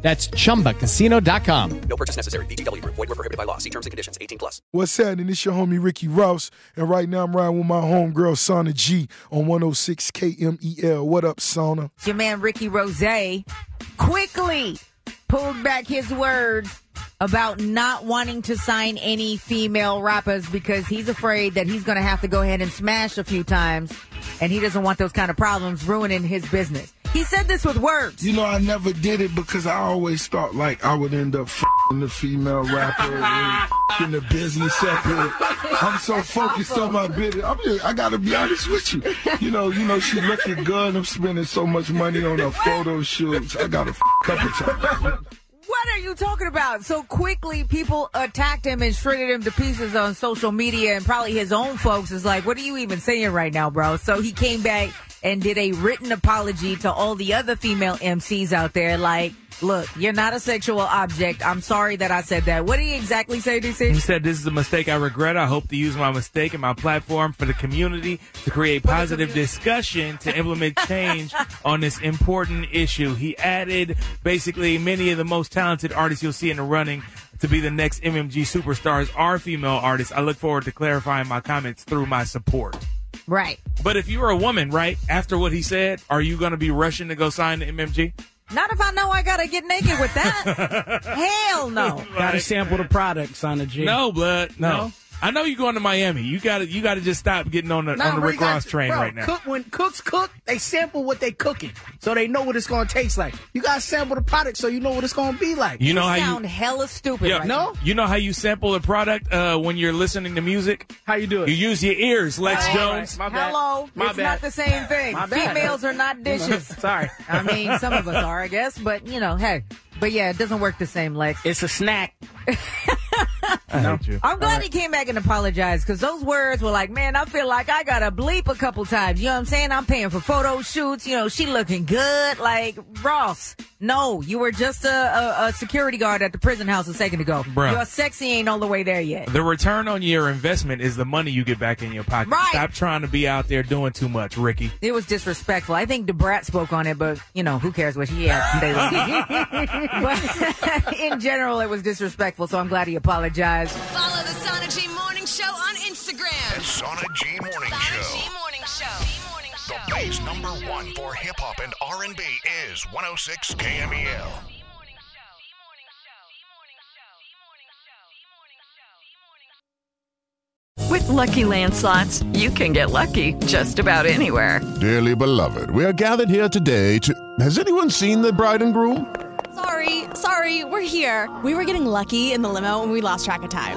That's chumbacasino.com. No purchase necessary. VGW Group. Void were prohibited by law. See terms and conditions. 18 plus. What's happening? It's your homie Ricky Rouse, and right now I'm riding with my homegirl Sana G on 106 KMEL. What up, Sana? Your man Ricky Rose quickly pulled back his words about not wanting to sign any female rappers because he's afraid that he's going to have to go ahead and smash a few times, and he doesn't want those kind of problems ruining his business. He said this with words. You know, I never did it because I always thought like I would end up f***ing the female rapper and in the business sector. I'm so focused on my business. I'm just, I gotta be honest with you. You know, you know, she looking good. I'm spending so much money on her photo shoots. I got a f- couple times. What are you talking about? So quickly, people attacked him and shredded him to pieces on social media, and probably his own folks is like, "What are you even saying right now, bro?" So he came back and did a written apology to all the other female MCs out there. Like, look, you're not a sexual object. I'm sorry that I said that. What did he exactly say, DC? He said, This is a mistake I regret. I hope to use my mistake and my platform for the community to create positive discussion to implement change on this important issue. He added basically many of the most talented artists you'll see in the running to be the next MMG superstars are female artists. I look forward to clarifying my comments through my support. Right. But if you were a woman, right, after what he said, are you going to be rushing to go sign the MMG? Not if I know I gotta get naked with that. Hell no. Gotta sample the products on the G. No, blood. No. I know you're going to Miami. You got to you got to just stop getting on the Nah, on the Rick Ross to- train bro, right now. Cook, when cooks cook, they sample what they cooking, so they know what it's gonna taste like. You gotta sample the product so you know what it's gonna be like. You know You how sound you hella stupid yeah, right no? now. You know how you sample a product uh, when you're listening to music? How you do it? You use your ears, Lex All Jones. right, my bad. Hello. My it's bad. not the same thing. My bad. Females are not dishes. Sorry. I mean, some of us are, I guess, but you know, hey. But yeah, it doesn't work the same, Lex. It's a snack. I hate you. I'm glad he came back and apologized because those words were like, man, I feel like I got to bleep a couple times. You know what I'm saying? I'm paying for photo shoots. You know, she looking good. Like, Ross, no, you were just a, a, a security guard at the prison house a second ago. Bruh. Your sexy ain't all the way there yet. The return on your investment is the money you get back in your pocket. Right. Stop trying to be out there doing too much, Ricky. It was disrespectful. I think Da Brat spoke on it, but you know, who cares what she had to say. but in general, it was disrespectful. So I'm glad he apologized. Follow the Sana G Morning Show on Instagram. The Sana G Morning Sana Show. G Morning The base number one for hip hop and R&B is 106 KMEL. With Lucky Land slots, you can get lucky just about anywhere. Dearly beloved, we are gathered here today to. Has anyone seen the bride and groom? Sorry, sorry, we're here. We were getting lucky in the limo and we lost track of time.